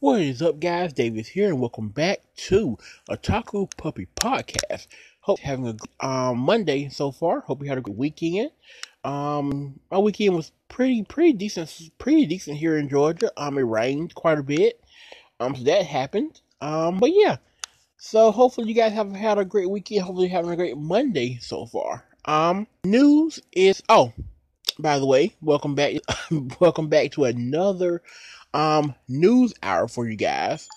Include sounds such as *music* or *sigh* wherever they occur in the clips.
What is up, guys? Davis here, and welcome back to Otaku Puppy Podcast. Hope you're having a um, Monday so far. Hope you had a good weekend. Um, my weekend was pretty, pretty decent, pretty decent here in Georgia. Um, it rained quite a bit. Um, so that happened. Um, but yeah. So hopefully you guys have had a great weekend. Hopefully having a great Monday so far. Um, news is oh, by the way, welcome back, *laughs* welcome back to another um news hour for you guys.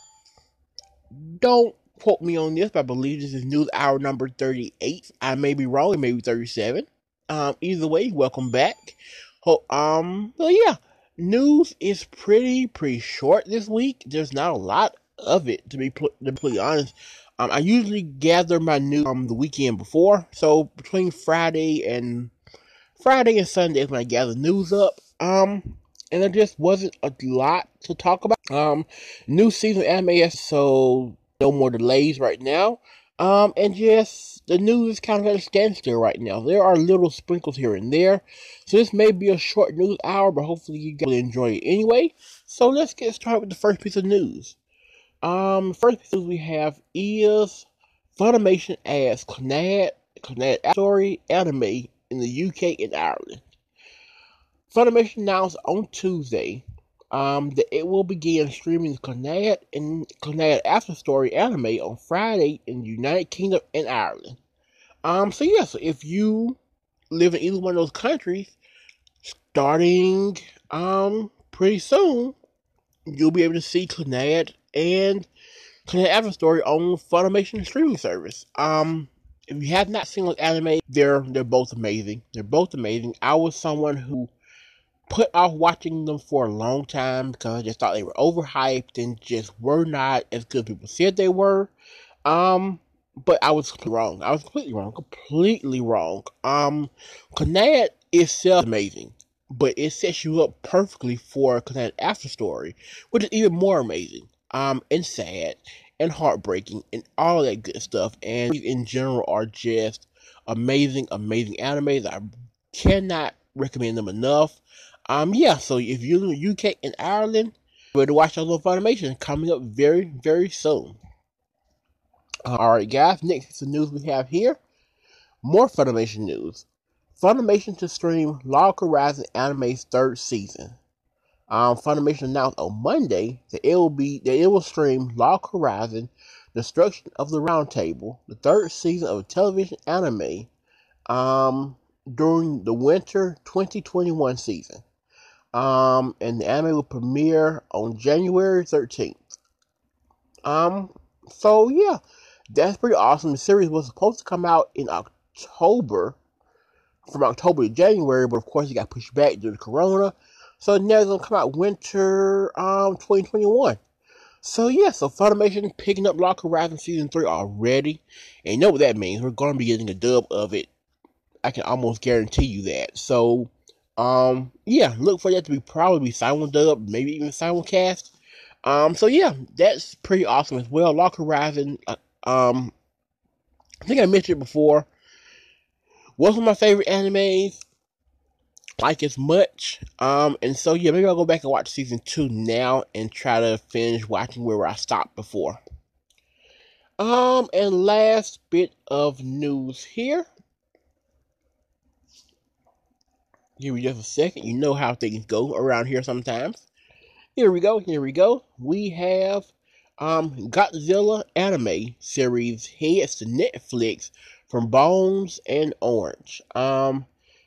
Don't quote me on this, but I believe this is news hour number 38. I may be wrong, it may be 37. Um, either way, welcome back. Um, well, yeah, news is pretty pretty short this week. There's not a lot of it to be pl- to be honest. Um, I usually gather my news um the weekend before, so between Friday and Friday and Sunday is when I gather news up. Um, and there just wasn't a lot to talk about. Um, new season anime, so no more delays right now. Um, and just the news is kind of at a standstill right now. There are little sprinkles here and there, so this may be a short news hour, but hopefully you guys will enjoy it anyway. So let's get started with the first piece of news. Um, first piece we have is Funimation adds Clannad, Clannad story anime in the UK and Ireland. Funimation announced on Tuesday um, that it will begin streaming Clannad and Clannad After Story anime on Friday in the United Kingdom and Ireland. Um, so yeah, so if you live in either one of those countries, starting um pretty soon, you'll be able to see Clannad and Clannad After Story on Funimation streaming service. Um, if you have not seen those anime, they're they're both amazing. They're both amazing. I was someone who put off watching them for a long time because I just thought they were overhyped and just were not as good as people said they were. Um, but I was wrong. I was completely wrong. Completely wrong. Um, Clannad itself is amazing, but it sets you up perfectly for Clannad After Story, which is even more amazing. Um, and sad and heartbreaking and all that good stuff. And in general are just amazing, amazing animes. I cannot recommend them enough. Um, yeah, so if you're in the UK and Ireland, better watch those on Funimation coming up very, very soon. Alright, guys, next is the news we have here. More Funimation news. Funimation to stream Log Horizon Anime's third season. Um, Funimation announced on Monday that it will be that it will stream Log Horizon: Destruction of the Round Table, the third season of a television anime, um, during the winter 2021 season. Um, and the anime will premiere on January 13th. Um, so yeah, that's pretty awesome. The series was supposed to come out in October, from October to January, but of course it got pushed back due to Corona. So now it's gonna come out winter um 2021. So yeah, so Funimation picking up Log Horizon season three already, and you know what that means. We're gonna be getting a dub of it. I can almost guarantee you that. So um, yeah, look for that to be probably simul dub, maybe even simulcast. Um, so yeah, that's pretty awesome as well. Log Horizon, uh, um, I think I mentioned it before. Wasn't my favorite animes like as much. Um, and so yeah, maybe I'll go back and watch season two now and try to finish watching where I stopped before. Um, and last bit of news here. Give me just a second. You know how things go around here sometimes. Here we go. Here we go. We have um Godzilla anime series heads to Netflix from Bones and Orange. Um,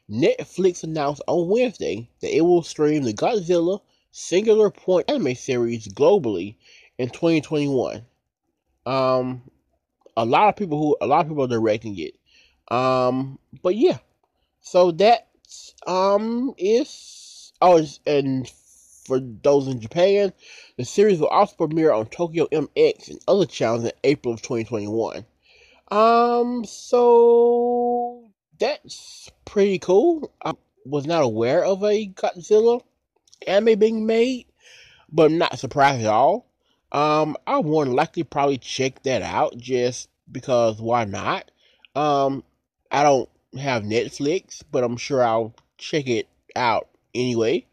Netflix announced on Wednesday that it will stream the Godzilla Singular Point anime series globally in 2021. Um, a lot of people who a lot of people are directing it. Um, but yeah, so that um is oh and for those in Japan, the series will also premiere on Tokyo MX and other channels in April of 2021. Um, so that's pretty cool. I was not aware of a Godzilla anime being made, but I'm not surprised at all. Um, I would likely probably check that out just because why not? Um, I don't have Netflix, but I'm sure I'll check it out anyway.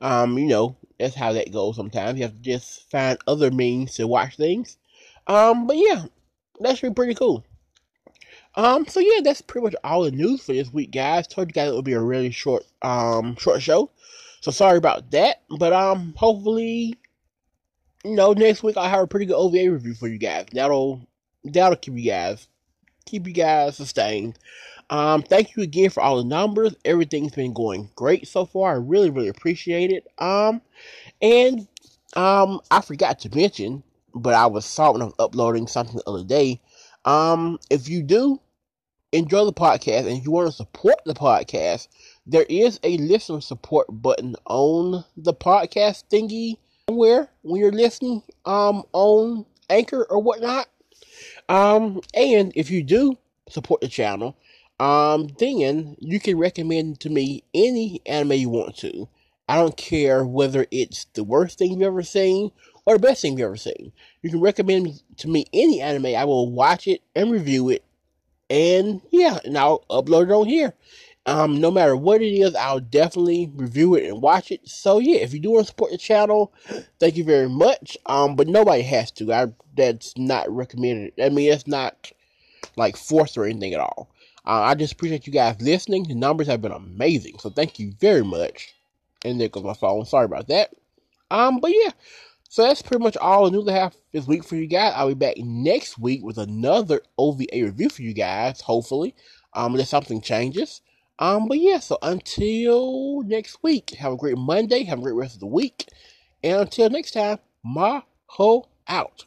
Um, you know, that's how that goes sometimes. You have to just find other means to watch things. Um, but yeah, that should be pretty cool. Um, so yeah, that's pretty much all the news for this week, guys. Told you guys it would be a really short, um, short show. So sorry about that, but um, hopefully, you know, next week I'll have a pretty good OVA review for you guys. That'll that'll keep you guys keep you guys sustained. Um, thank you again for all the numbers. Everything's been going great so far. I really, really appreciate it. Um, and um, I forgot to mention, but I was saw when I was uploading something the other day. Um, if you do enjoy the podcast and you want to support the podcast, there is a listener support button on the podcast thingy somewhere when you're listening um on Anchor or whatnot. Um, and if you do support the channel, um, then you can recommend to me any anime you want to. I don't care whether it's the worst thing you've ever seen or the best thing you've ever seen. You can recommend to me any anime. I will watch it and review it. And yeah, and I'll upload it on here. Um, no matter what it is, I'll definitely review it and watch it. So yeah, if you do want to support the channel, thank you very much. Um, but nobody has to. I that's not recommended. I mean, it's not like forced or anything at all. Uh, I just appreciate you guys listening. The numbers have been amazing, so thank you very much. And there goes my phone. Sorry about that. Um, but yeah, so that's pretty much all the news I have this week for you guys. I'll be back next week with another OVA review for you guys. Hopefully, um, unless something changes. Um, but yeah, so until next week, have a great Monday, have a great rest of the week, and until next time, Maho out.